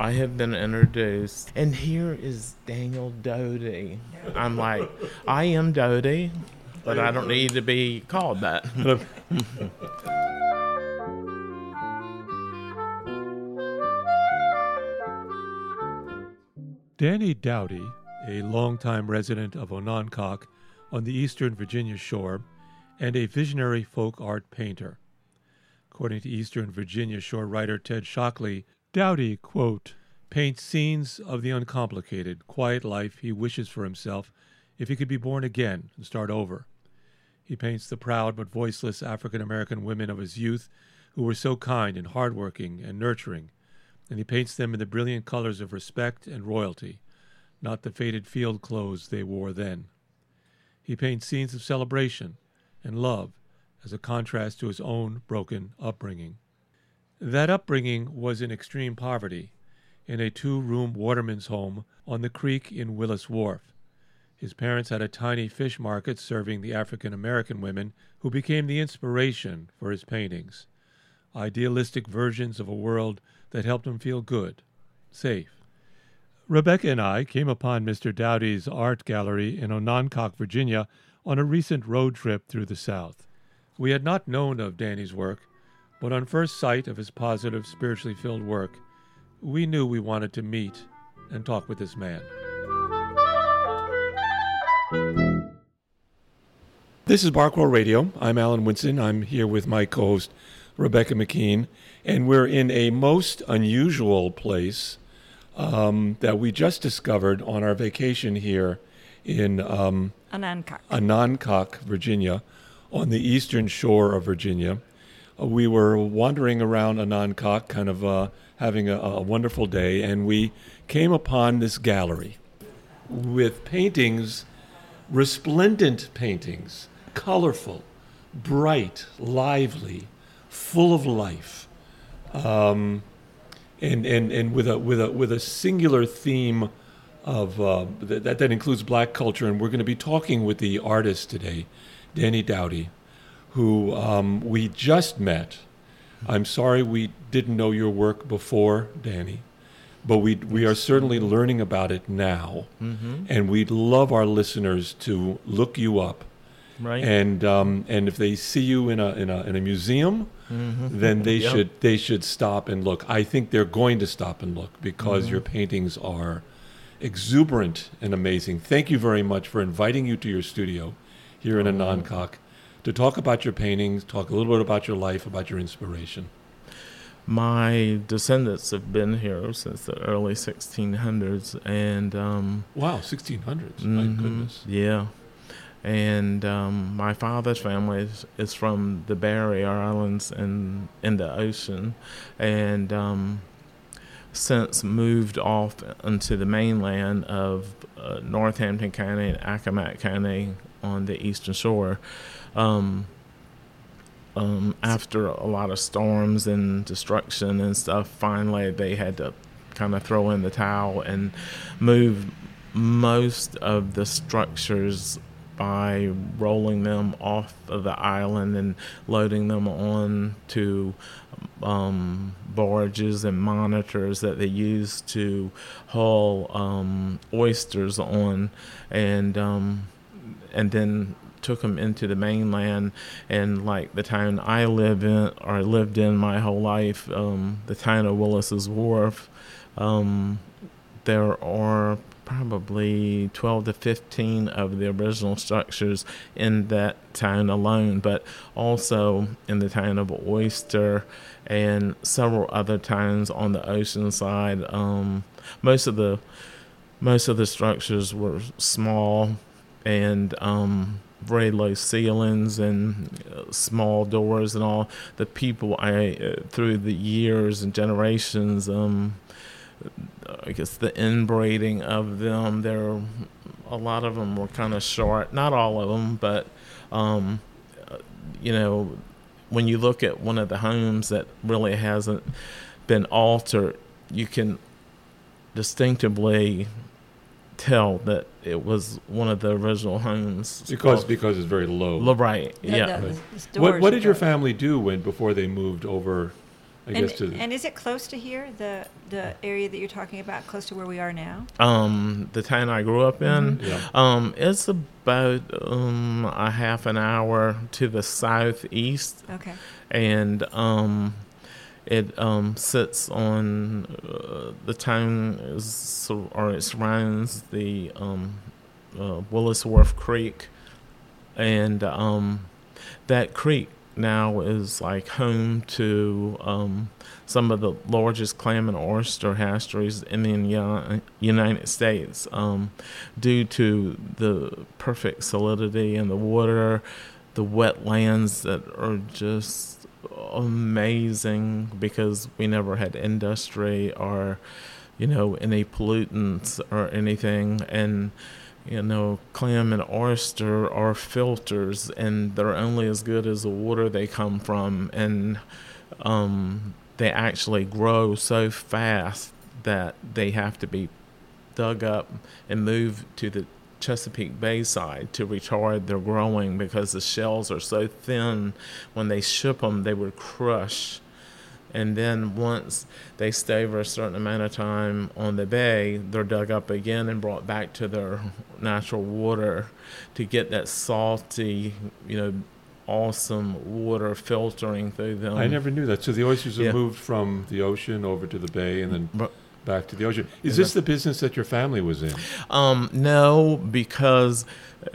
I have been introduced, and here is Daniel Doughty. I'm like, I am Doty, but I don't need to be called that. Danny Doughty, a longtime resident of Onancock on the eastern Virginia shore, and a visionary folk art painter. According to Eastern Virginia shore writer Ted Shockley, Doughty, quote, paints scenes of the uncomplicated, quiet life he wishes for himself if he could be born again and start over. He paints the proud but voiceless African American women of his youth who were so kind and hardworking and nurturing, and he paints them in the brilliant colors of respect and royalty, not the faded field clothes they wore then. He paints scenes of celebration and love as a contrast to his own broken upbringing. That upbringing was in extreme poverty, in a two room waterman's home on the creek in Willis Wharf. His parents had a tiny fish market serving the African American women who became the inspiration for his paintings. Idealistic versions of a world that helped him feel good, safe. Rebecca and I came upon Mr. Doughty's art gallery in Onancock, Virginia, on a recent road trip through the South. We had not known of Danny's work, but on first sight of his positive, spiritually filled work, we knew we wanted to meet and talk with this man. This is Barkwell Radio. I'm Alan Winston. I'm here with my co host, Rebecca McKean, and we're in a most unusual place um, that we just discovered on our vacation here in um, Onancock. Onancock, Virginia, on the eastern shore of Virginia. We were wandering around Onancock, kind of uh, having a, a wonderful day, and we came upon this gallery with paintings, resplendent paintings, colorful, bright, lively, full of life, um, and, and, and with, a, with, a, with a singular theme of uh, that, that includes black culture. And we're going to be talking with the artist today, Danny Doughty, who um, we just met. I'm sorry we didn't know your work before, Danny, but we we are certainly learning about it now, Mm-hmm. and we'd love our listeners to look you up. Right. And um, and if they see you in a in a in a museum, Mhm. then they Yep. should they should stop and look. I think they're going to stop and look because Mm-hmm. your paintings are exuberant and amazing. Thank you very much for inviting you to your studio here in Oh. To talk about your paintings, talk a little bit about your life, about your inspiration. My descendants have been here since the early 1600s, and um, Wow, 1600s. My mhm, goodness. yeah. And um, my father's family is, is from the Barrier Islands in in the ocean, and um, since moved off into the mainland of uh, Northampton County and Accomack County on the eastern shore. Um, um, after a lot of storms and destruction and stuff, finally they had to kind of throw in the towel and move most of the structures by rolling them off of the island and loading them on to um, barges and monitors that they use to haul um, oysters on, and um, and then took them into the mainland and like the town I live in or I lived in my whole life, um, the town of Willis's Wharf. Um, there are probably 12 to 15 of the original structures in that town alone, but also in the town of Oyster and several other towns on the ocean side. Um, most of the most of the structures were small and um, very low ceilings and uh, small doors and all. The people I uh, through the years and generations. Um, I guess the inbreeding of them. There, a lot of them were kind of short. Not all of them, but um, uh, you know, when you look at one of the homes that really hasn't been altered, you can distinctively tell that it was one of the original homes. Because of- because it's very low. Lo- right, The- yeah. the- the What what did your family do when before they moved over I And, guess to and is it close to here, the the area that you're talking about, close to where we are now? Um, the town I grew up in, yeah. um, it's about um a half an hour to the southeast, Okay. and um, it um sits on uh, the town is or it surrounds the um uh, Willis Wharf Creek, and um, that creek now is like home to um, some of the largest clam and oyster hatcheries in the United States um, due to the perfect salinity in the water, the wetlands that are just amazing because we never had industry or you know any pollutants or anything. And you know, clam and oyster are filters, and they're only as good as the water they come from, and um, they actually grow so fast that they have to be dug up and moved to the Chesapeake Bayside to retard their growing because the shells are so thin. When they ship them, they would crush and then once they stay for a certain amount of time on the bay, they're dug up again and brought back to their natural water to get that salty, you know, awesome water filtering through them. I never knew that. So the oysters have moved from the ocean over to the bay and then But- back to the ocean. Is this the business that your family was in? Um, no, because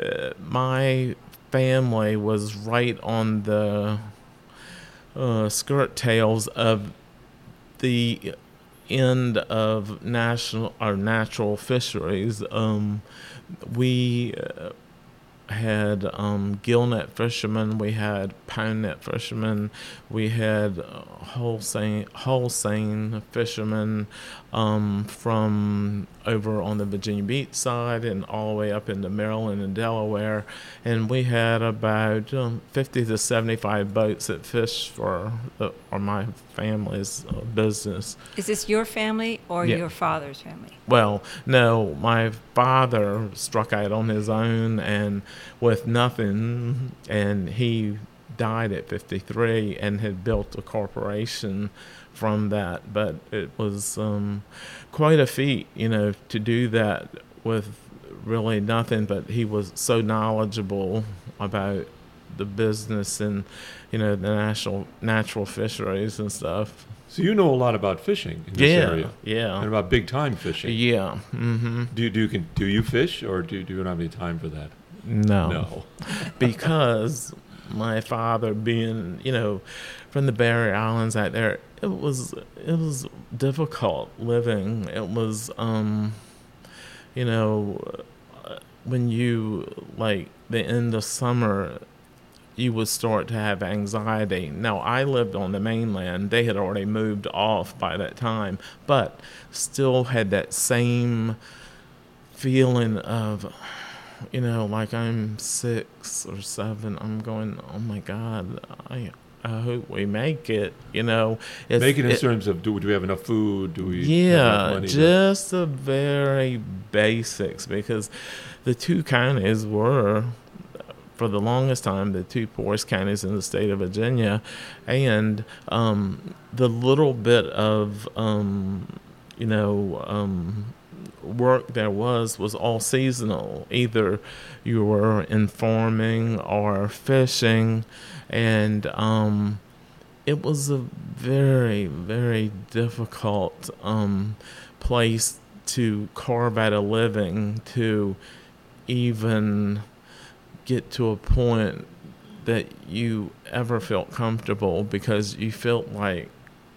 uh, my family was right on the uh, skirt tails of the end of national or natural fisheries. Um, we uh, had um, gillnet fishermen, we had pound net fishermen, we had uh, wholesale wholesale fishermen um, from over on the Virginia Beach side and all the way up into Maryland and Delaware, and we had about um, 50 to 75 boats that fish for the, or my family's uh, business. Is this your family or Yeah. your father's family? Well, no, my father struck out on his own and with nothing, and he died at 53 and had built a corporation from that. But it was um, quite a feat, you know, to do that with really nothing. But he was so knowledgeable about the business and, you know, the national natural fisheries and stuff. So you know a lot about fishing in this yeah, area yeah, and about big time fishing. yeah. Mm-hmm. Do you do you can do you fish or do, do you not have any time for that? No. No. because my father being, you know, from the Barrier Islands out there, it was it was difficult living. It was um you know when you like the end of summer you would start to have anxiety. Now, I lived on the mainland. They had already moved off by that time, but still had that same feeling of you know, like I'm six or seven, I'm going, oh my God, I I hope we make it. You know, it's, Make it in it- terms of do, do we have enough food? Do we have enough yeah, money to- just the very basics because the two counties were, for the longest time, the two poorest counties in the state of Virginia, and um, the little bit of um, you know um, work there was was all seasonal. Either you were in farming or fishing, and um, it was a very very difficult um, place to carve out a living to even get to a point that you ever felt comfortable because you felt like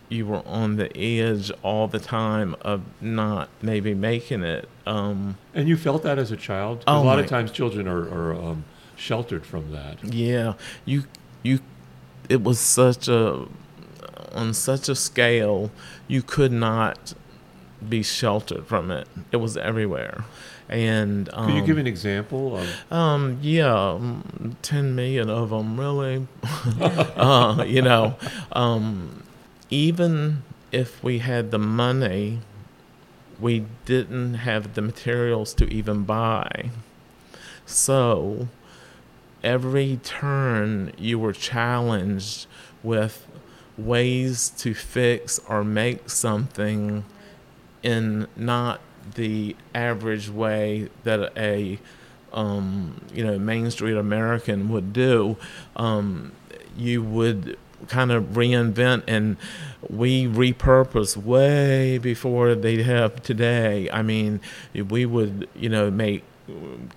you were on the edge all the time of not maybe making it. Um, And you felt that as a child? Oh a lot my- of times children are, are um, sheltered from that. yeah, you you it was such a on such a scale you could not be sheltered from it. It was everywhere. And um, Can you give an example of Um, yeah, um, 10 million of them, really. uh, you know, um, even if we had the money, we didn't have the materials to even buy. So every turn you were challenged with ways to fix or make something in not the average way that a um, you know Main Street American would do. Um, you would kind of reinvent and we repurpose way before they have today. I mean, we would you know make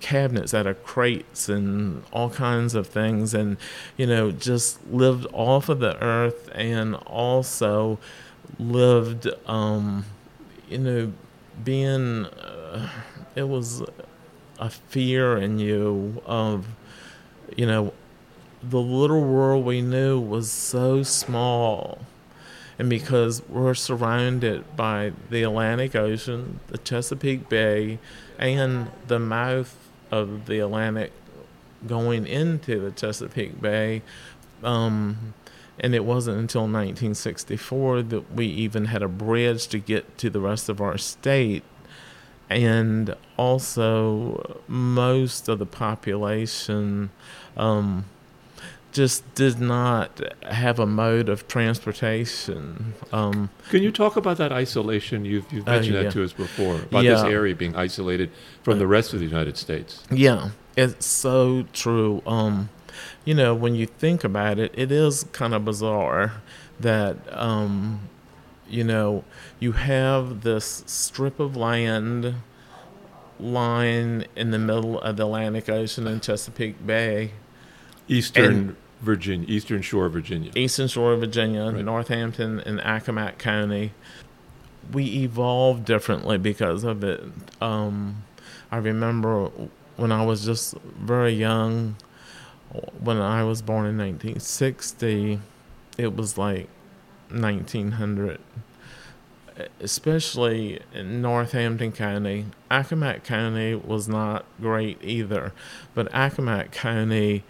cabinets out of crates and all kinds of things and you know just lived off of the earth and also lived um you know being uh, it was a fear in you of you know the little world we knew was so small and because we're surrounded by the Atlantic Ocean, the Chesapeake Bay, and the mouth of the Atlantic going into the Chesapeake Bay. Um, and it wasn't until 1964 that we even had a bridge to get to the rest of our state. And also, most of the population um, just did not have a mode of transportation. Um, Can you talk about that isolation? You've, you've Oh, mentioned yeah. that to us before about this area being isolated from the rest of the United States. yeah, it's so true. Um, you know, when you think about it, it is kind of bizarre that, um, you know, you have this strip of land lying in the middle of the Atlantic Ocean in Chesapeake Bay, Eastern And- Virginia, Eastern Shore, Virginia. Eastern Shore of Virginia, Right. Northampton, and Accomack County. We evolved differently because of it. Um, I remember when I was just very young, when I was born in 1960, it was like 1900. Especially in Northampton County. Accomack County was not great either, but Accomack County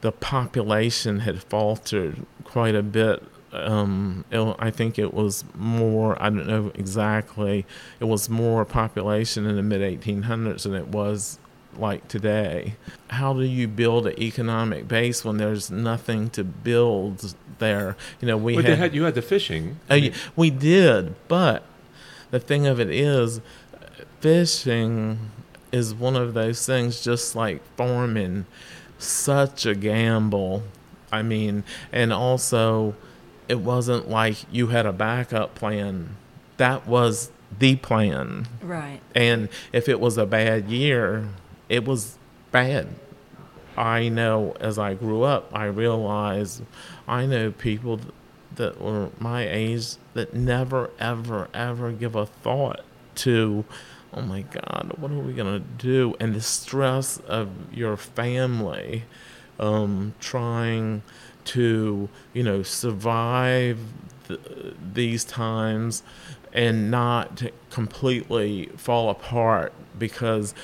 the population had faltered quite a bit. Um, it, I think it was more, I don't know exactly, it was more population in the mid 1800s than it was like today. How do you build an economic base when there's nothing to build there? You know, we But had, had you had the fishing. Yeah, we did, but the thing of it is, fishing is one of those things, just like farming, such a gamble. I mean, and also, it wasn't like you had a backup plan. That was the plan. Right. And if it was a bad year, it was bad. I know as I grew up, I realized I know people th- that were my age that never, ever, ever give a thought to, oh my God, what are we to do? And the stress of your family um, trying to, you know, survive th- these times and not completely fall apart because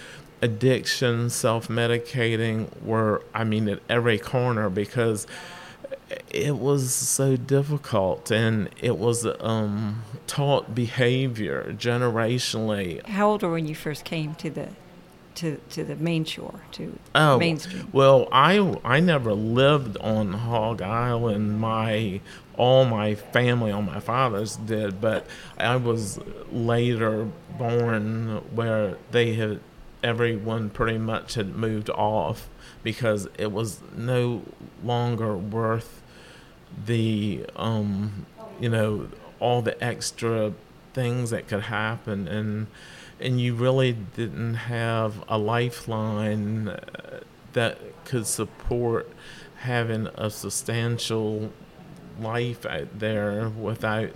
addiction, self medicating were, I mean, at every corner because it was so difficult and it was um, taught behavior generationally. How old were when you first came to the to to the main shore to Oh, mainstream? Well, I I never lived on Hog Island. My all my family on my father's did, but I was later born where they had everyone pretty much had moved off because it was no longer worth the um you know all the extra things that could happen. And and you really didn't have a lifeline uh, that could support having a substantial life out there without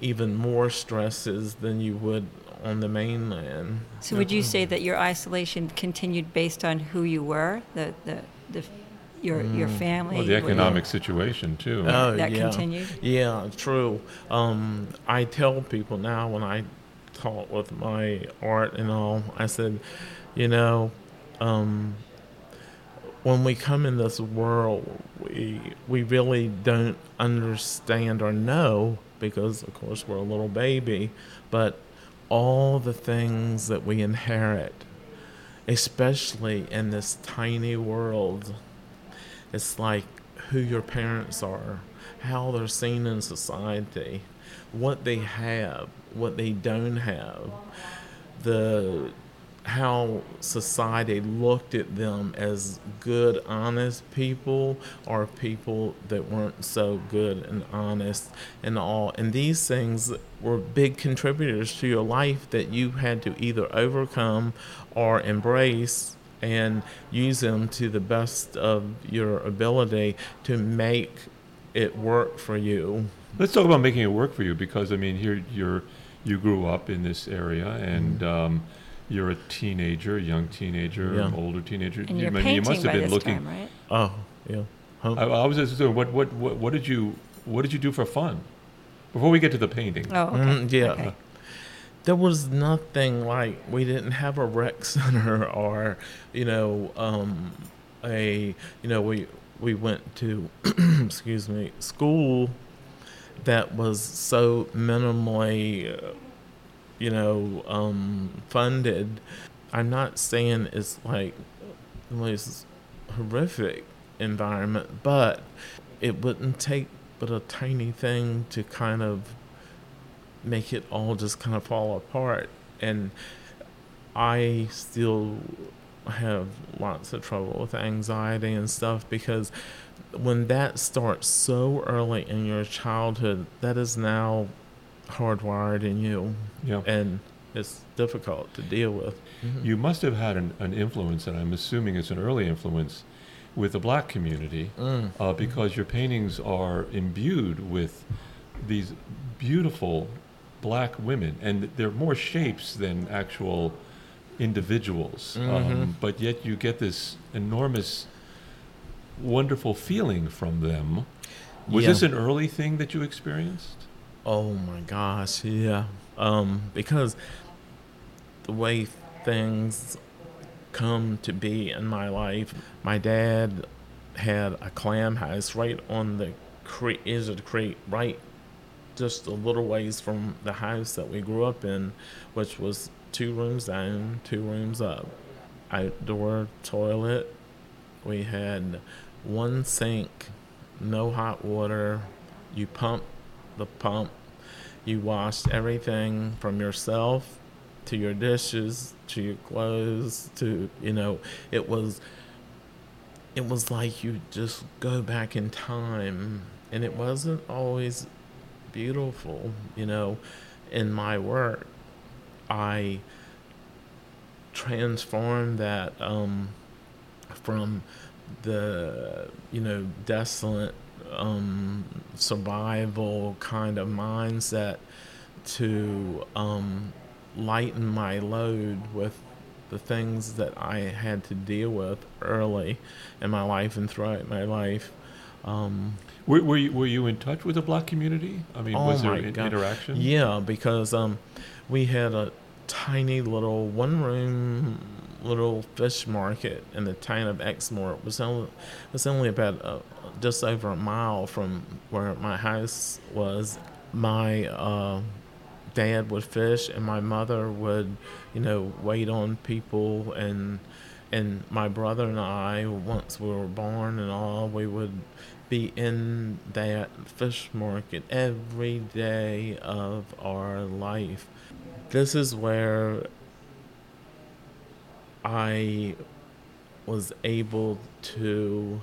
even more stresses than you would on the mainland. So would you say that your isolation continued based on who you were, the the, the your your family? Well, the Were you- economic situation too. Oh, that yeah. continued? Yeah, true. Um, I tell people now when I talk with my art and all, I said, you know, um, when we come in this world, we we really don't understand or know because, of course, we're a little baby, but all the things that we inherit, especially in this tiny world, it's like who your parents are, how they're seen in society, what they have, what they don't have, the how society looked at them as good, honest people or people that weren't so good and honest and all. And these things were big contributors to your life that you had to either overcome or embrace and use them to the best of your ability to make it work for you. Let's talk about making it work for you because I mean here you're you grew up in this area and um, you're a teenager, young teenager, Yeah. older teenager. And You- you're painting you must have by been this looking. time, right? Oh, yeah. Huh? I, I was just so what, what what what did you what did you do for fun? Before we get to the painting. Oh, okay. Mm, yeah. Okay. there was nothing like we didn't have a rec center or you know um a you know we we went to excuse me school that was so minimally uh, you know um funded i'm not saying it's like the most horrific environment but it wouldn't take but a tiny thing to kind of make it all just kind of fall apart. And I still have lots of trouble with anxiety and stuff because when that starts so early in your childhood, that is now hardwired in you Yeah. and it's difficult to deal with. Mhm. You must have had an, an influence, and I'm assuming it's an early influence, with the black community, Mm. uh, because your paintings are imbued with these beautiful black women, and they're more shapes than actual individuals. Mhm. Um, but yet you get this enormous, wonderful feeling from them. Was Yeah. this an early thing that you experienced? Oh my gosh, yeah. Um, because the way things come to be in my life, my dad had a clam house right on the creek, edge of the creek, right just a little ways from the house that we grew up in, which was two rooms down, two rooms up, outdoor toilet. We had one sink, no hot water. You pump the pump. You washed everything from yourself to your dishes to your clothes to you know it was it was like you just go back in time and it wasn't always beautiful you know in my work i transformed that um from the you know desolate um survival kind of mindset to um lighten my load with the things that I had to deal with early in my life and throughout my life. Um, Were, were, you, were you in touch with the black community? I mean, Oh was there in- interaction? yeah, because um, we had a tiny little one room little fish market in the town of Exmore. It was only, it was only about uh, just over a mile from where my house was. My uh, dad would fish, and my mother would, you know, wait on people, and and my brother and I, once we were born and all, we would be in that fish market every day of our life. This is where I was able to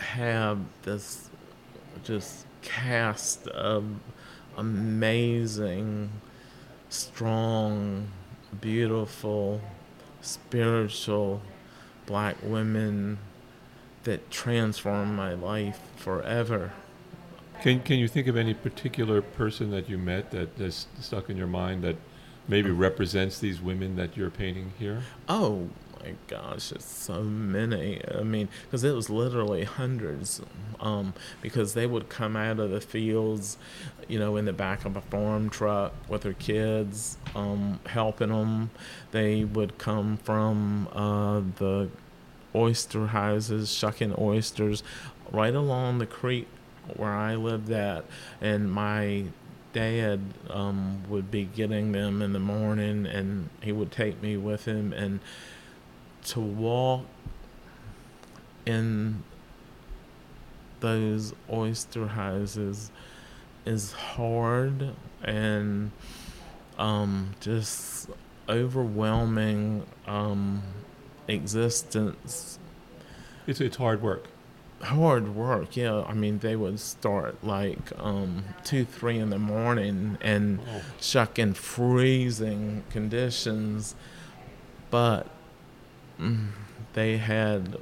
have this just cast of amazing, strong, beautiful, spiritual black women that transformed my life forever. Can, can you think of any particular person that you met that has stuck in your mind that maybe represents these women that you're painting here? Oh my gosh, it's so many. I mean, because it was literally hundreds. Um, because they would come out of the fields, you know, in the back of a farm truck with their kids, um, helping them. They would come from uh, the oyster houses, shucking oysters, right along the creek where I lived at, and my dad um, would be getting them in the morning, and he would take me with him, and to walk in those oyster houses is hard and um, just overwhelming um, existence. It's it's hard work. Hard work, yeah. I mean, they would start like um, two, three in the morning and Oh. chuck in freezing conditions, but they had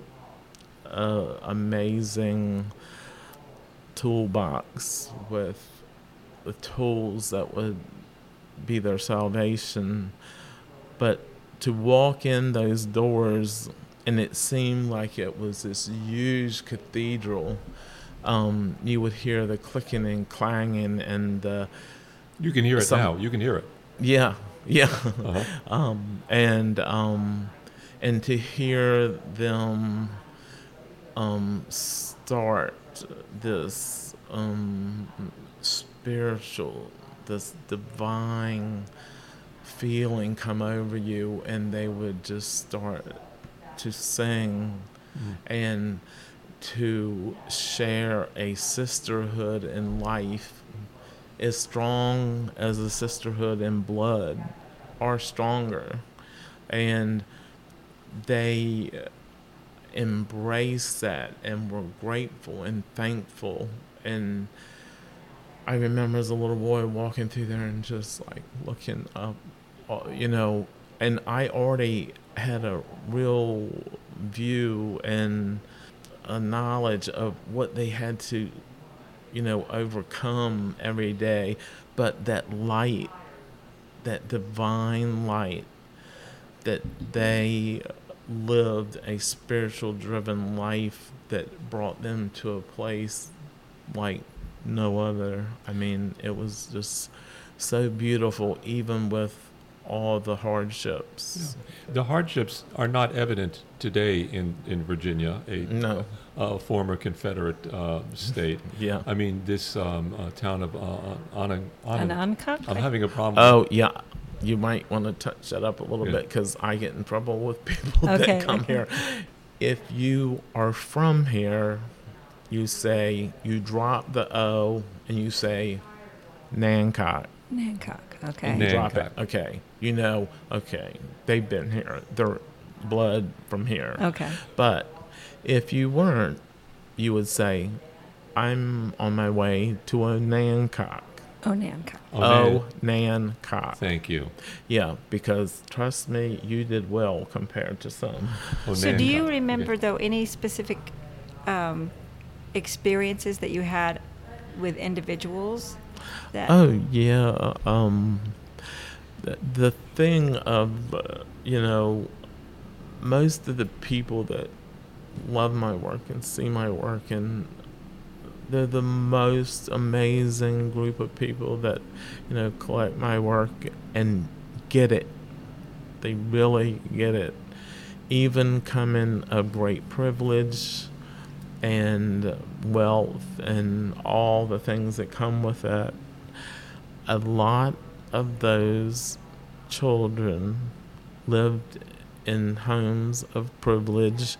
a amazing toolbox with the tools that would be their salvation. But to walk in those doors, and it seemed like it was this huge cathedral. Um, you would hear the clicking and clanging, and the You can hear it Some- now. You can hear it. yeah, yeah, Uh-huh. um, and um, and to hear them um, start this um, spiritual, this divine feeling come over you, and they would just start to sing Mm. and to share a sisterhood in life as strong as a sisterhood in blood or stronger and they embraced that and were grateful and thankful. And i remember as a little boy walking through there and just like looking up uh, you know and i already had a real view and a knowledge of what they had to you know overcome every day. But that light that divine light that they lived a spiritual driven life that brought them to a place like no other i mean it was just so beautiful even with all the hardships The hardships are not evident today in, in Virginia, a, no a former Confederate uh, state. yeah I mean, this um, uh, town of uh, Anna, An Anna, uncut? I'm having a problem. Oh yeah, you might want to touch that up a little Yeah. bit because I get in trouble with people Okay, that come okay. here. If you are from here, you say you drop the O and you say Nancock. Nancock. Okay. Nan- drop it. Okay, you know. Okay, they've been here. They're blood from here. Okay. But if you weren't, you would say, "I'm on my way to a Nancock." Oh, Nancock. Oh, Oh, man. Thank you. Yeah, because trust me, you did well compared to some. So, do you remember Okay. though any specific um, experiences that you had with individuals? That Oh yeah, um, the, the thing of uh, you know, most of the people that love my work and see my work and they're the most amazing group of people that you know collect my work and get it. They really get it. Even coming of great privilege and wealth and all the things that come with it A lot of those children lived in homes of privilege.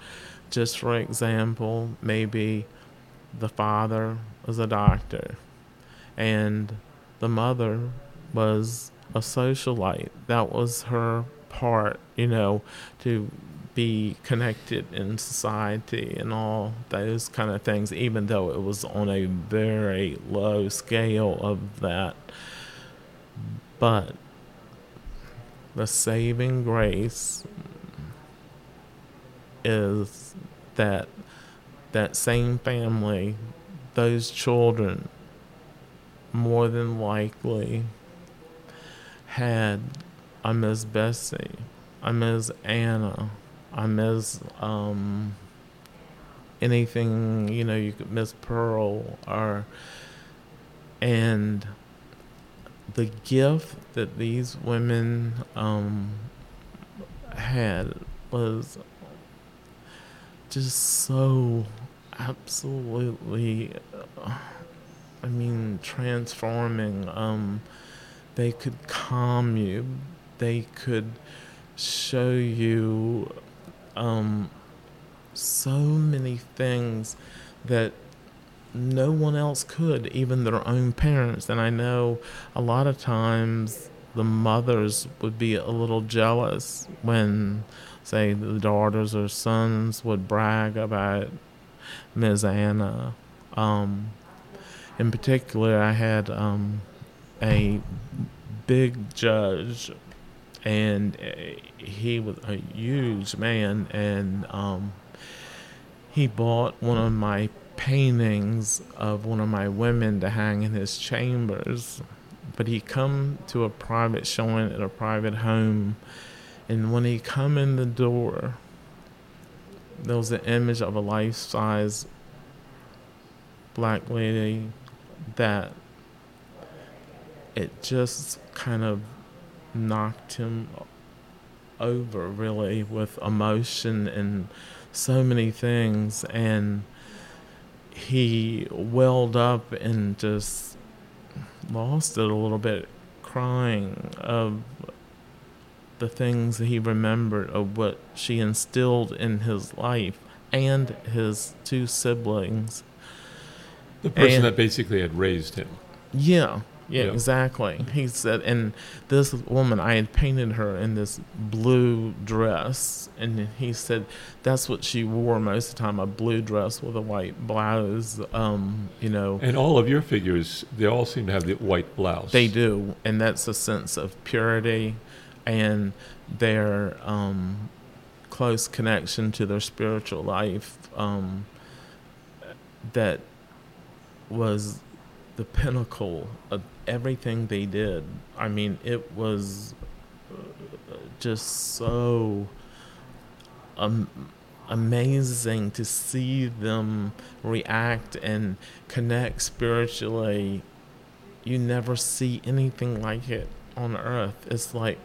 Just for example, maybe the father was a doctor and the mother was a socialite. That was her part, you know, to be connected in society and all those kind of things, even though it was on a very low scale of that. But the saving grace is that that same family, those children, more than likely had a Miss Bessie, a Miss Anna, a Miss um, anything you know you could Miss Pearl or and the gift that these women um, had was just so absolutely i mean transforming um they could calm you they could show you um so many things that no one else could, even their own parents. And I know a lot of times the mothers would be a little jealous when, say, the daughters or sons would brag about Ms. Anna. Um, in particular, I had um, a big judge, and he was a huge man, and um, he bought one of my paintings of one of my women to hang in his chambers. But he come to a private showing at a private home, and when he come in the door, there was an image of a life-size black lady that it just kind of knocked him over really with emotion and so many things. And he welled up and just lost it a little bit crying of the things he remembered of what she instilled in his life and his two siblings The person And- that basically had raised him. yeah, yeah, Yeah. exactly. He said, and this woman, I had painted her in this blue dress, and he said that's what she wore most of the time—a blue dress with a white blouse. Um, you know, And all of your figures, they all seem to have the white blouse. they do, and that's a sense of purity, and their um, close connection to their spiritual life. Um, that was the pinnacle of everything they did. I mean, it was uh, just so um, amazing to see them react and connect spiritually. You never see anything like it on earth. It's like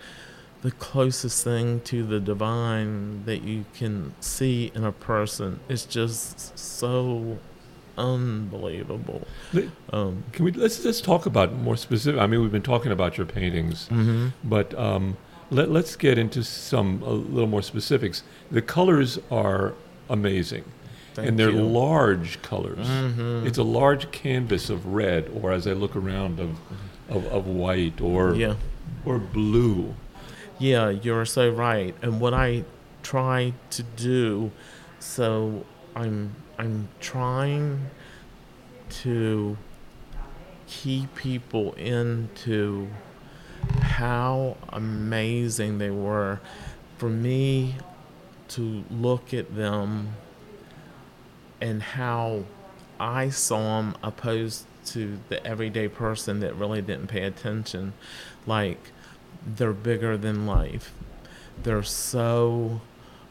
the closest thing to the divine that you can see in a person. It's just so unbelievable. Um, Can we let's let's talk about more specific? I mean, we've been talking about your paintings, hmm but um, let let's get into some a little more specifics. The colors are amazing, and they're large colors. hmm It's a large canvas of red, or as I look around, of of, of white or yeah. or blue. Yeah, you're so right. And what I try to do, so I'm I'm trying to key people into how amazing they were. For me to look at them and how I saw them opposed to the everyday person that really didn't pay attention. Like, they're bigger than life. They're so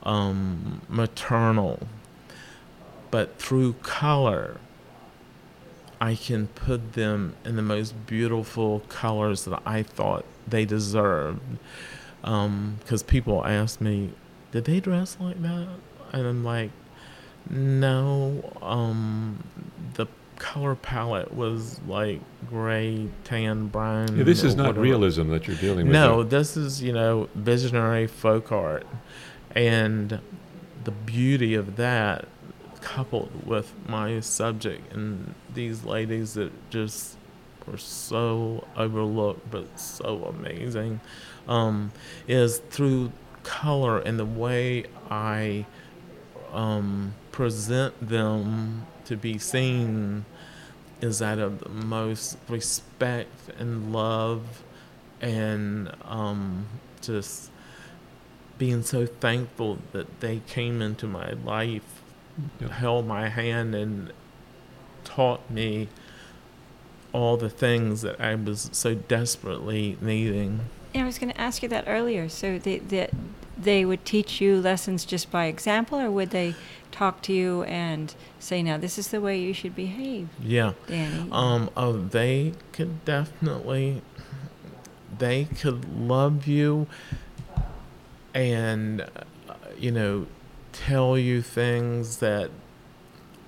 um, maternal. But through color, I can put them in the most beautiful colors that I thought they deserved. Because people ask me, did they dress like that? And I'm like, no. Um, color palette was like gray, tan, brown. Yeah, this is not whatever. realism that you're dealing with. No, this is, you know, visionary folk art. And the beauty of that, coupled with my subject and these ladies that just were so overlooked but so amazing, um, is through color and the way I um, present them to be seen is out of the most respect and love and um, just being so thankful that they came into my life, Yeah. held my hand, and taught me all the things that I was so desperately needing. Yeah, I was going to ask you that earlier. So they, they, they would teach you lessons just by example, or would they talk to you and say, now, this is the way you should behave, Yeah. Danny? Um, oh, they could definitely, they could love you and, uh, you know, tell you things that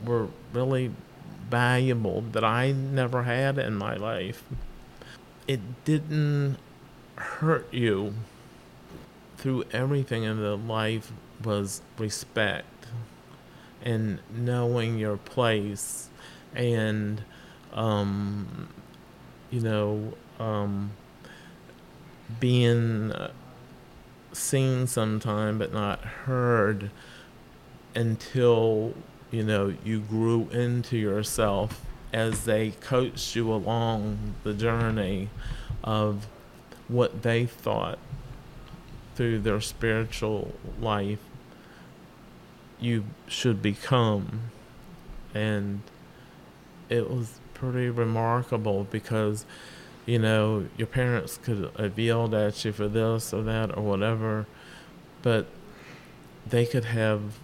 were really valuable that I never had in my life. It didn't hurt you. Through everything in the life was respect and knowing your place and um, you know, um, being uh, seen sometime but not heard until you know you grew into yourself as they coached you along the journey of what they thought through their spiritual life you should become. And it was pretty remarkable because you know your parents could have yelled at you for this or that or whatever but they could have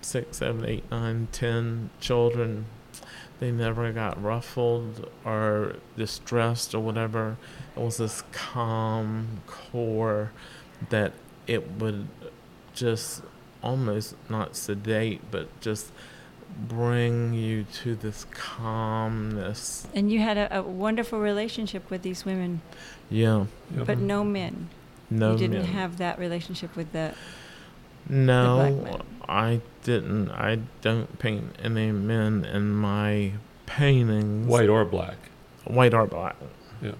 six seven eight nine ten children. They never got ruffled or distressed or whatever. It was this calm core that it would just almost not sedate but just bring you to this calmness. And you had a, a wonderful relationship with these women. Yeah. Yep. But no men. No. you didn't men. have that relationship with the. No, the black men. I didn't. I don't paint any men in my paintings. White or black. White or black. Yeah.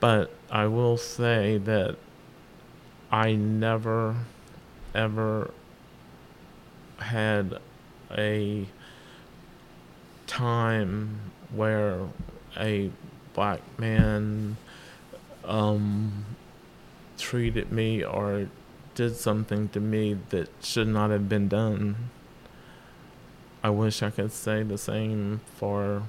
But I will say that I never, ever had a time where a black man um, treated me or did something to me that should not have been done. I wish I could say the same for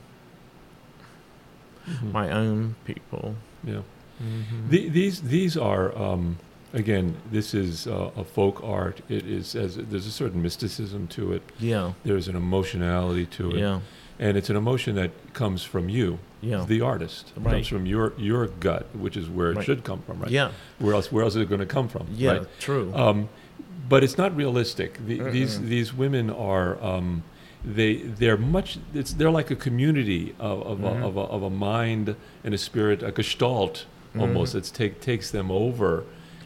Mhm. my own people. Yeah. Mm-hmm. The, these these are um, again. This is uh, a folk art. It is as there's a certain mysticism to it. yeah, There's an emotionality to it, yeah, and it's an emotion that comes from you, yeah, the artist. It Right. comes from your your gut, which is where it Right. should come from, right? yeah, Where else where else is it going to come from? yeah, Right? true. Um, but it's not realistic. The, these these women are um, they they're much. It's they're like a community of of, Mhm. a, of, a, of a mind and a spirit, a gestalt almost Mhm. that's take takes them over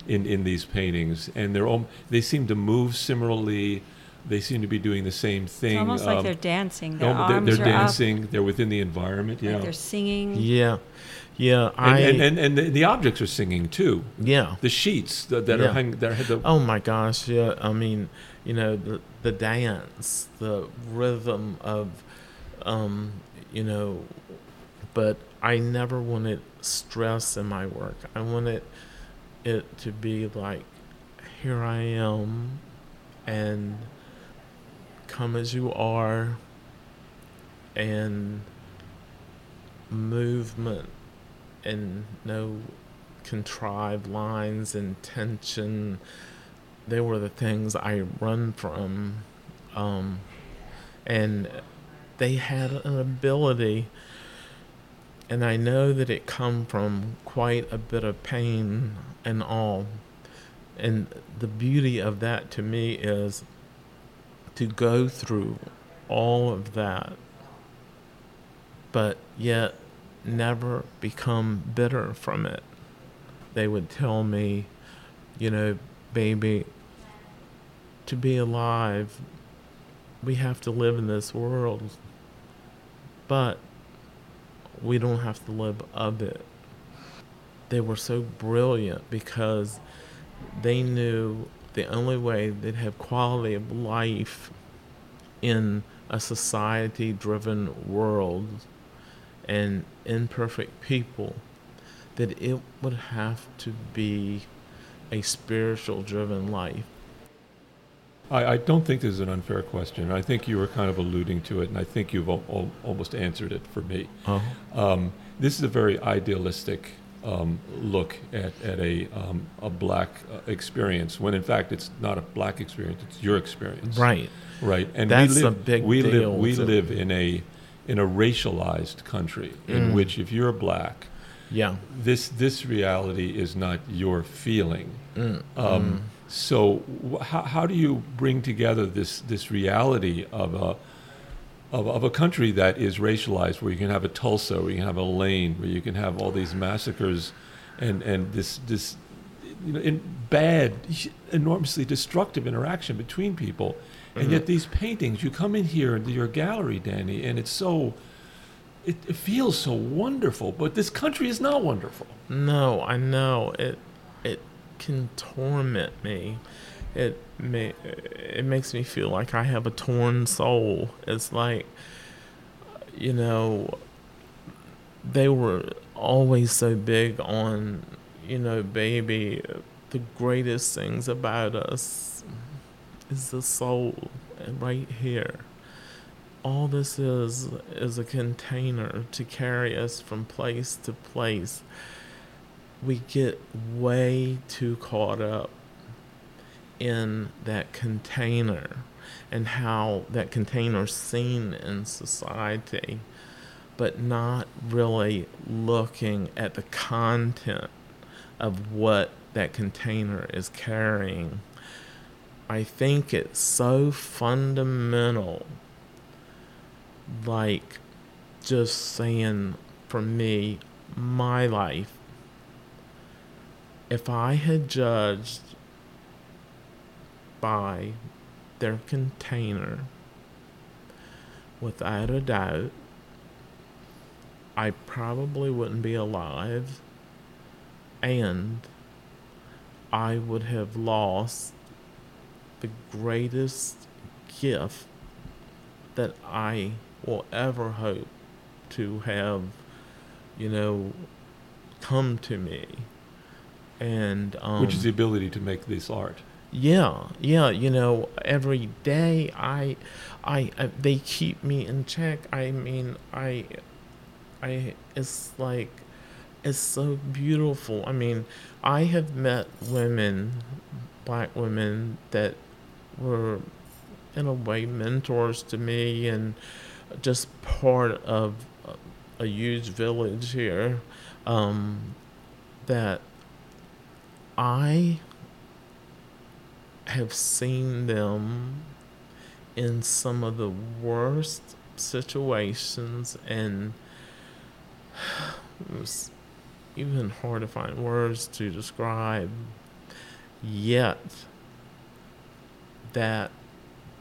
in in these paintings, and they're om- they seem to move similarly. They seem to be doing the same thing. It's almost like um, they're dancing. Their almo- they're, arms they're are dancing. They're within the environment. Yeah. Like they're singing. yeah, yeah, I, and, and, and, and the, the objects are singing too. yeah. The sheets that, that Yeah. are hanging, that are the, Oh my gosh, yeah. I mean, you know, the the dance, the rhythm of, um, you know, but I never wanted stress in my work. I wanted it to be like, here I am, and come as you are, and movement, and no contrived lines and tension. They were the things I run from. Um, and they had an ability, and I know that it come from quite a bit of pain and all. And the beauty of that to me is to go through all of that, but yet never become bitter from it they would tell me, you know, baby, to be alive, we have to live in this world, but we don't have to live of it. They were so brilliant because they knew the only way they'd have quality of life in a society driven world and imperfect people that it would have to be a spiritual driven life. I, I don't think this is an unfair question. I think you were kind of alluding to it, and I think you've al- al- almost answered it for me. Oh, Um, this is a very idealistic um, look at, at a, um, a black uh, experience, when in fact it's not a black experience, it's your experience. right. Right. And That's we a live, big we Live, we live in a, in a racialized country in Mm. which if you're black, Yeah. this, this reality is not your feeling. Mm, Um, So, wh- how, how do you bring together this, this reality of a, of, of a country that is racialized, where you can have a Tulsa, where you can have Elaine, where you can have all these massacres, and, and this, this, you know, in bad, enormously destructive interaction between people. And Mhm. yet these paintings, you come in here into your gallery, Danny, and it's so, it, it feels so wonderful. But this country is not wonderful. No, I know it. It can torment me. It it makes me feel like I have a torn soul. It's like, you know, they were always so big on, you know, baby. The greatest things about us is the soul, right here. All this is is a container to carry us from place to place we get way too caught up in that container and how that container's seen in society, but not really looking at the content of what that container is carrying. I think it's so fundamental, like just saying for me, my life if I had judged by their container, without a doubt, I probably wouldn't be alive and I would have lost the greatest gift that I will ever hope to have, you know, come to me and um, which is the ability to make this art. Yeah, yeah. You know, every day I, I, I, they keep me in check. I mean, I, I. It's like, it's so beautiful. I mean, I have met women, black women that were, in a way, mentors to me and just part of a, a huge village here. Um, that I have seen them in some of the worst situations and it's even hard to find words to describe. Yet that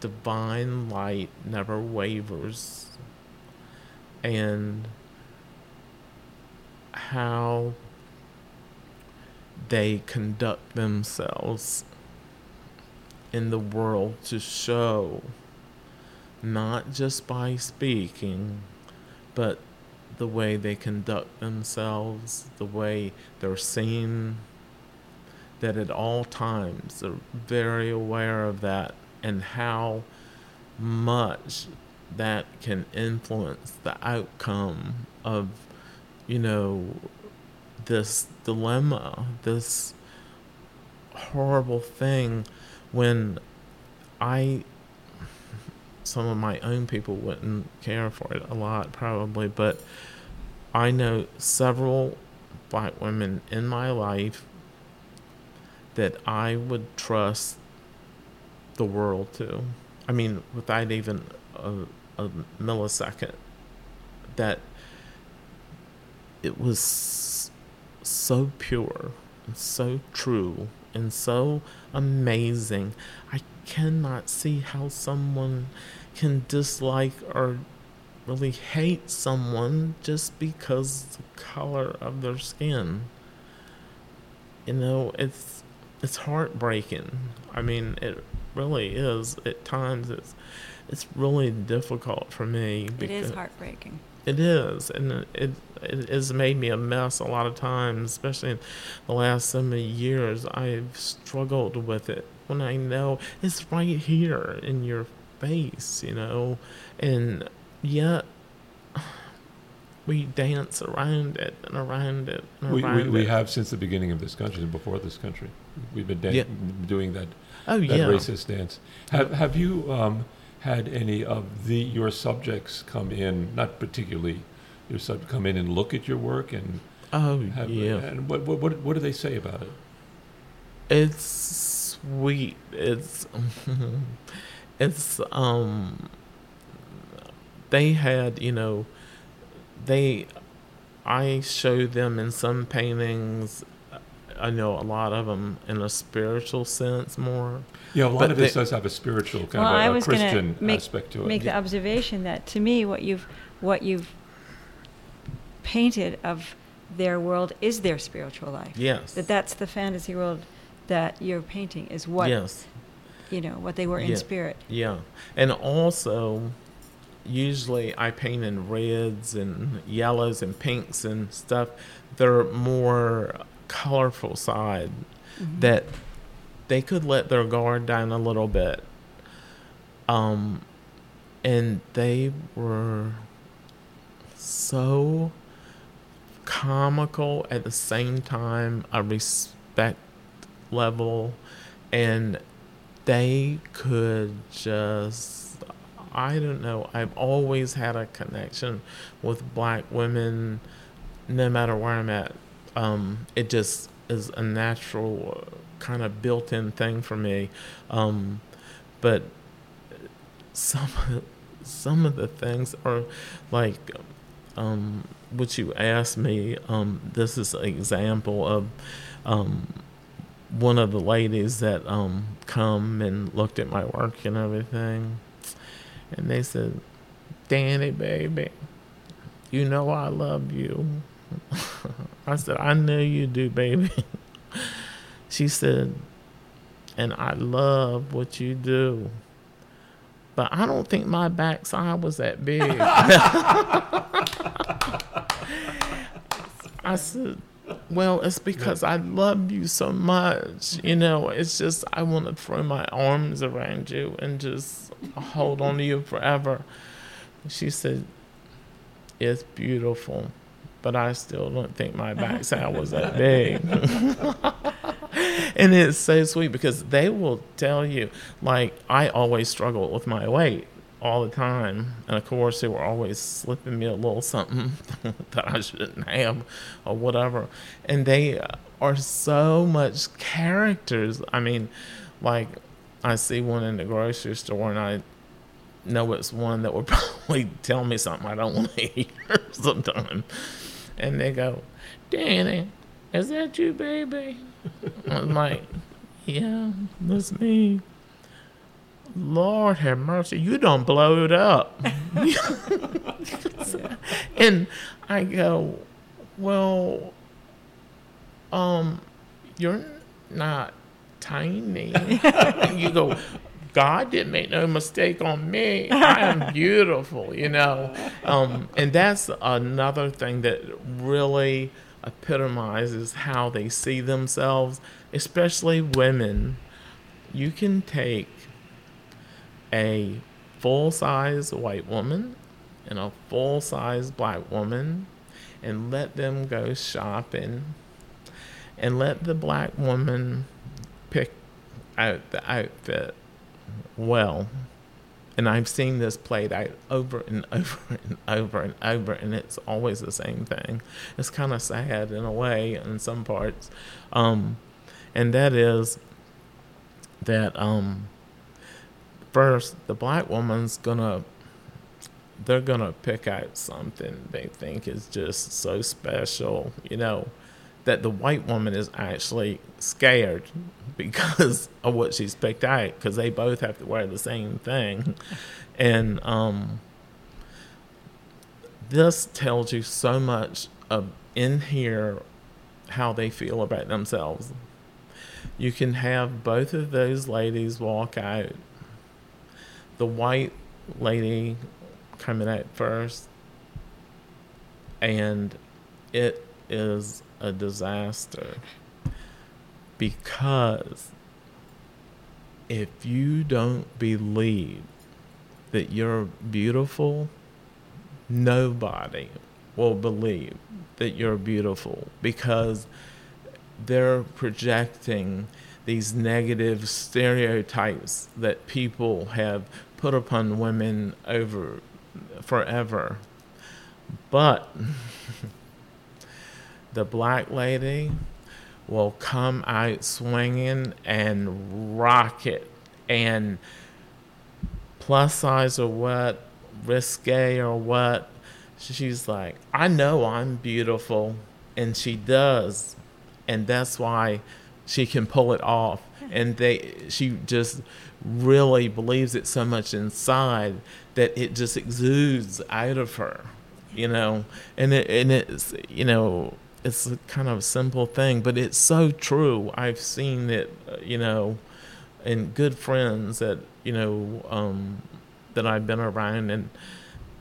divine light never wavers. And how they conduct themselves in the world to show not just by speaking but the way they conduct themselves the way they're seen that at all times they're very aware of that and how much that can influence the outcome of you know this dilemma, this horrible thing when I some of my own people wouldn't care for it a lot probably, but I know several black women in my life that I would trust the world to. I mean, without even a, a millisecond, that it was so pure and so true and so amazing. I cannot see how someone can dislike or really hate someone just because the color of their skin. You know, it's it's heartbreaking. I mean, it really is. At times, it's it's really difficult for me. It is heartbreaking. It is, and it, it has made me a mess a lot of times, especially in the last so many years. I've struggled with it when I know it's right here in your face, you know, and yet we dance around it and around it and We, around we, we it. have since the beginning of this country and before this country. We've been dan- Yeah. doing that, oh that yeah, racist dance. Have, have you um, had any of the your subjects come in, not particularly your sub, come in and look at your work and oh have, yeah. and what, what, what, what do they say about it? It's sweet. It's it's um they had, you know, they I showed them in some paintings I know a lot of them in a spiritual sense more. Yeah, a lot But of this they- does have a spiritual kind well, of a, a was going Christian make, aspect to it. make the observation that to me, what you've what you've painted of their world is their spiritual life. Yes. That that's the fantasy world that you're painting is what Yes. you know what they were in spirit. Yeah. And also, usually I paint in reds and yellows and pinks and stuff. They're more colorful side Mhm. that they could let their guard down a little bit. Um, and they were so comical at the same time, a respect level, and they could just, I don't know, I've always had a connection with black women no matter where I'm at. Um, it just is a natural kind of built in thing for me. Um, but some some of the things are like um, what you asked me. Um, this is an example of um, one of the ladies that um, come and looked at my work and everything, and they said, "Danny, baby, you know I love you." I said, "I know you do, baby." she said, "And I love what you do." But I don't think my backside was that big. I said, Well, it's because I love you so much. You know, it's just, I want to throw my arms around you and just hold on to you forever. She said, It's beautiful, but I still don't think my backside was that big. and it's so sweet because they will tell you, like, I always struggle with my weight all the time. And of course, they were always slipping me a little something that I shouldn't have or whatever. And they are so much characters. I mean, like, I see one in the grocery store and I know it's one that would probably tell me something I don't want to hear sometimes. And they go, Danny, is that you, baby? I'm like, yeah, that's me. Lord have mercy, you don't blow it up. and I go, well, um, you're not tiny. you go, God didn't make no mistake on me. I am beautiful, you know. Um, and that's another thing that really epitomizes how they see themselves, especially women. You can take a full size white woman and a full size black woman and let them go shopping and let the black woman pick out the outfit well. And I've seen this played out over and over and over and over, and it's always the same thing. It's kind of sad in a way in some parts. Um, and that is that um, first, the black woman's gonna they're gonna pick out something they think is just so special, you know, that the white woman is actually scared because of what she's picked out because they both have to wear the same thing, and um, this tells you so much of in here how they feel about themselves. You can have both of those ladies walk out. The white lady coming out first, and it is a disaster because if you don't believe that you're beautiful, nobody will believe that you're beautiful because they're projecting these negative stereotypes that people have put upon women over forever. But the black lady will come out swinging and rock it. And plus size or what, risque or what, she's like, I know I'm beautiful. And she does. and that's why she can pull it off. And they, she just really believes it so much inside that it just exudes out of her, you know. And it, and it's, you know, it's a kind of a simple thing, but it's so true. I've seen it, uh, you know, in good friends that you know um, that I've been around, and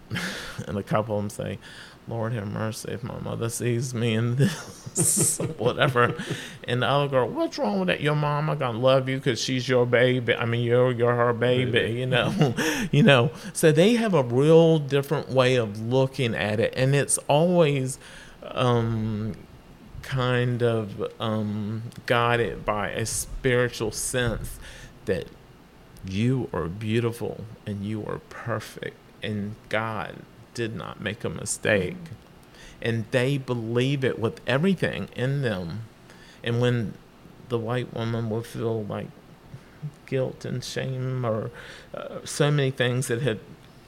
and a couple of them say, "Lord have mercy if my mother sees me in this, whatever." and the other girl, "What's wrong with that? Your mama gonna love you because she's your baby. I mean, you're you're her baby, you know, you know." So they have a real different way of looking at it, and it's always. Um, kind of um, guided by a spiritual sense that you are beautiful and you are perfect and God did not make a mistake. And they believe it with everything in them. And when the white woman will feel like guilt and shame or uh, so many things that had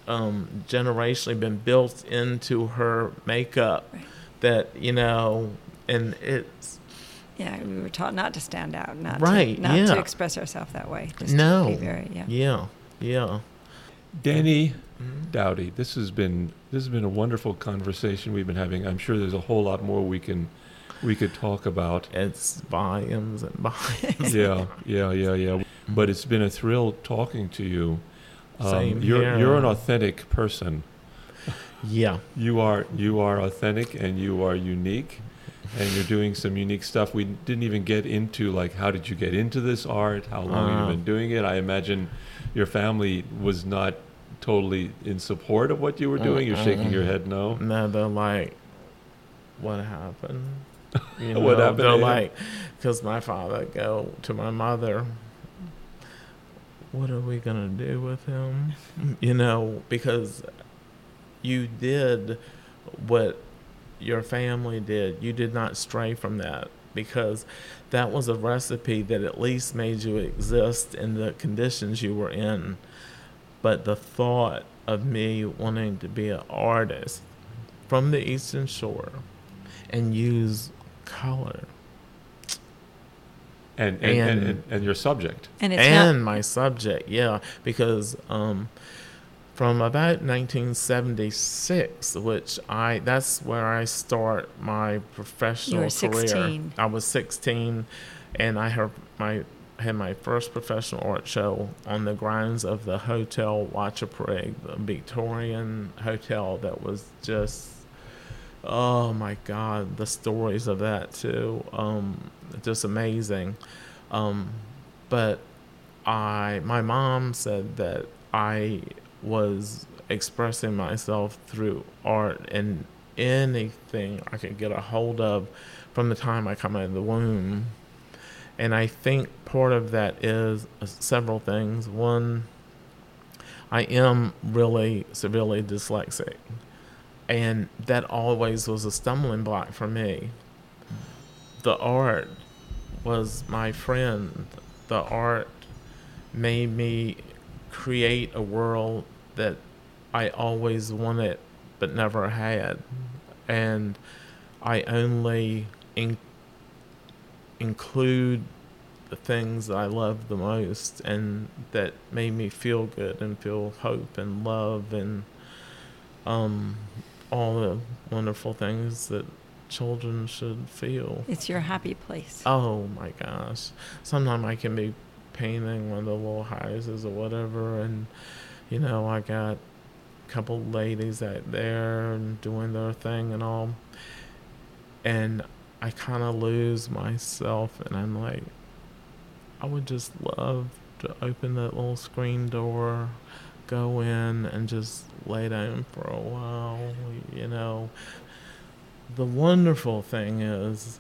um, generationally been built into her makeup right. That, you know, and it's yeah, we were taught not to stand out, not right, to, not yeah. to express ourselves that way. Just no, to be very, yeah, yeah, yeah. Danny mm-hmm. Doughty, this has been this has been a wonderful conversation we've been having. I'm sure there's a whole lot more we can we could talk about. It's volumes and volumes. yeah, yeah, yeah, yeah. But it's been a thrill talking to you. Um, Same you're here. you're an authentic person. Yeah. You are you are authentic and you are unique and you're doing some unique stuff. We didn't even get into like how did you get into this art? How long uh, have you been doing it? I imagine your family was not totally in support of what you were doing. You're shaking your head no. No, they're like, what happened? You know, what happened? They're like, because my father go to my mother. What are we gonna do with him? You know, because you did what your family did. You did not stray from that because that was a recipe that at least made you exist in the conditions you were in. But the thought of me wanting to be an artist from the Eastern Shore and use color. And and, and, and, and your subject. And, and my subject, yeah. Because um, from about 1976, which I that's where I start my professional career. 16. I was 16, and I had my had my first professional art show on the grounds of the Hotel Wachapreague, the Victorian hotel that was just oh my god, the stories of that too, um, just amazing. Um, but I my mom said that I was expressing myself through art and anything I could get a hold of from the time I come out of the womb. And I think part of that is uh, several things. One, I am really severely dyslexic, and that always was a stumbling block for me. The art was my friend. The art made me create a world that I always wanted but never had. And I only in- include the things that I love the most and that made me feel good and feel hope and love and um, all the wonderful things that children should feel. It's your happy place. Oh my gosh. Sometimes I can be painting one of the little houses or whatever, and you know I got a couple ladies out there and doing their thing and all, and I kind of lose myself, and I'm like, I would just love to open that little screen door, go in, and just lay down for a while, you know. The wonderful thing is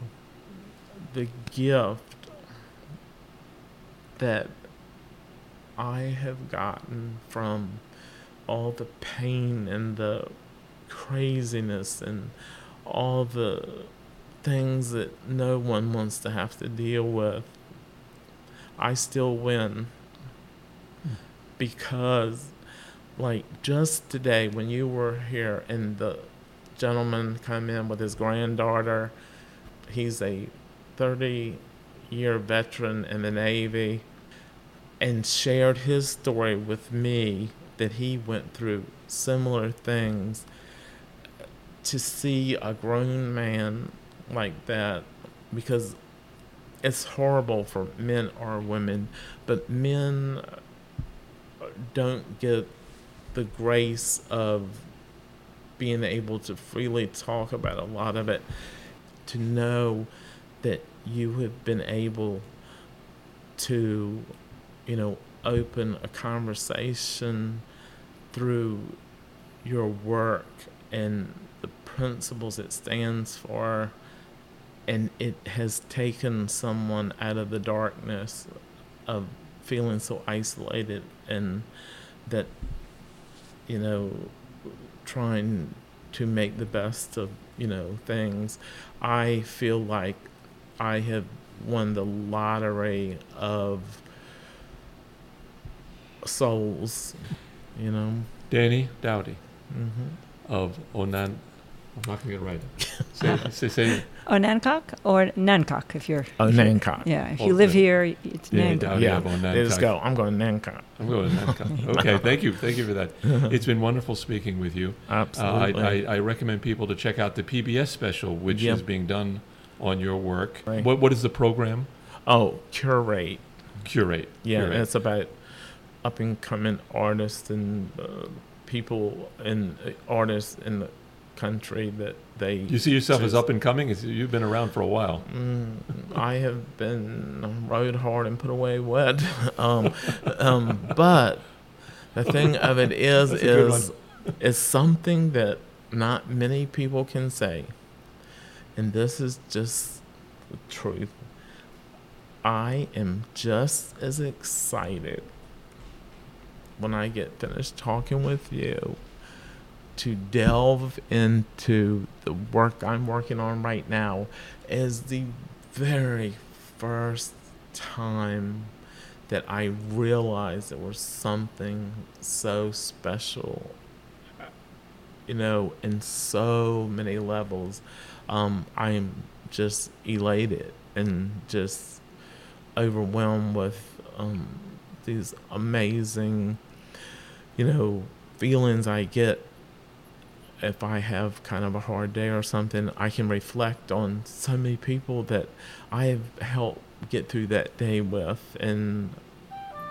the gift that I have gotten from all the pain and the craziness and all the things that no one wants to have to deal with, I still win. Because, like, just today when you were here and the gentleman come in with his granddaughter, he's a 30 year veteran in the Navy and shared his story with me that he went through similar things. To see a grown man like that, because it's horrible for men or women, but men don't get the grace of being able to freely talk about a lot of it, to know that you have been able to, you know, open a conversation through your work and the principles it stands for and it has taken someone out of the darkness of feeling so isolated and that you know trying to make the best of you know things. I feel like i have won the lottery of souls you know Danny Doughty hmm of Onan. I'm not going to get it right. Say, say, say Oh, or Nancock if you're. oh Nancock Yeah, if Oh, you live here, it's Danny Nancock. Doughty yeah of Onan. there just go i'm going Nancock I'm going to Nancock. Okay, thank you. Thank you for that. It's been wonderful speaking with you. Uh, absolutely I, I, I recommend people to check out the PBS special, which Yep. is being done on your work. Right. What, what is the program? oh curate Curate. Yeah, Curate. it's about up and coming artists and uh, people and uh, artists in the country that they. you see yourself as up and coming? You've been around for a while. Mm, I have been rode hard and put away wet, um, um, but the thing of it is, That's a good is is something that not many people can say, and this is just the truth. I am just as excited when I get finished talking with you to delve into the work I'm working on right now as the very first time that I realized there was something so special, you know, in so many levels. Um, I am just elated and just overwhelmed with um, these amazing, you know, feelings I get if I have kind of a hard day or something. I can reflect on so many people that I have helped get through that day with, and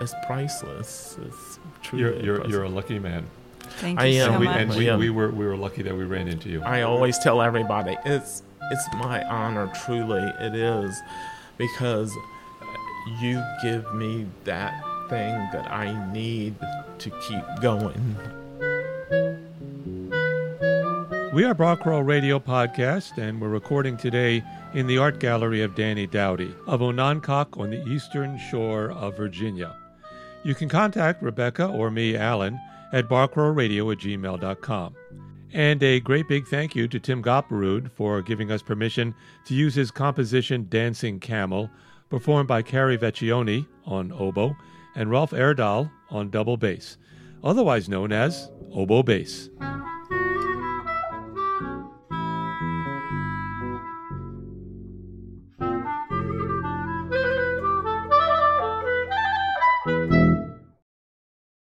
it's priceless. It's truly You're, you're, priceless. you're a lucky man. Thank I you am. so and we, much. and we, we, were, we were lucky that we ran into you. I always tell everybody it's it's my honor, truly it is, because you give me that thing that I need to keep going. We are Barcrow Radio Podcast, and we're recording today in the Art Gallery of Danny Doughty of Onancock on the eastern shore of Virginia. You can contact Rebecca or me, Alan, at barcrowradio at gmail.com. And a great big thank you to Tim Gopperud for giving us permission to use his composition Dancing Camel, performed by Carrie Vecchione on oboe and Rolf Erdahl on double bass, otherwise known as oboe bass.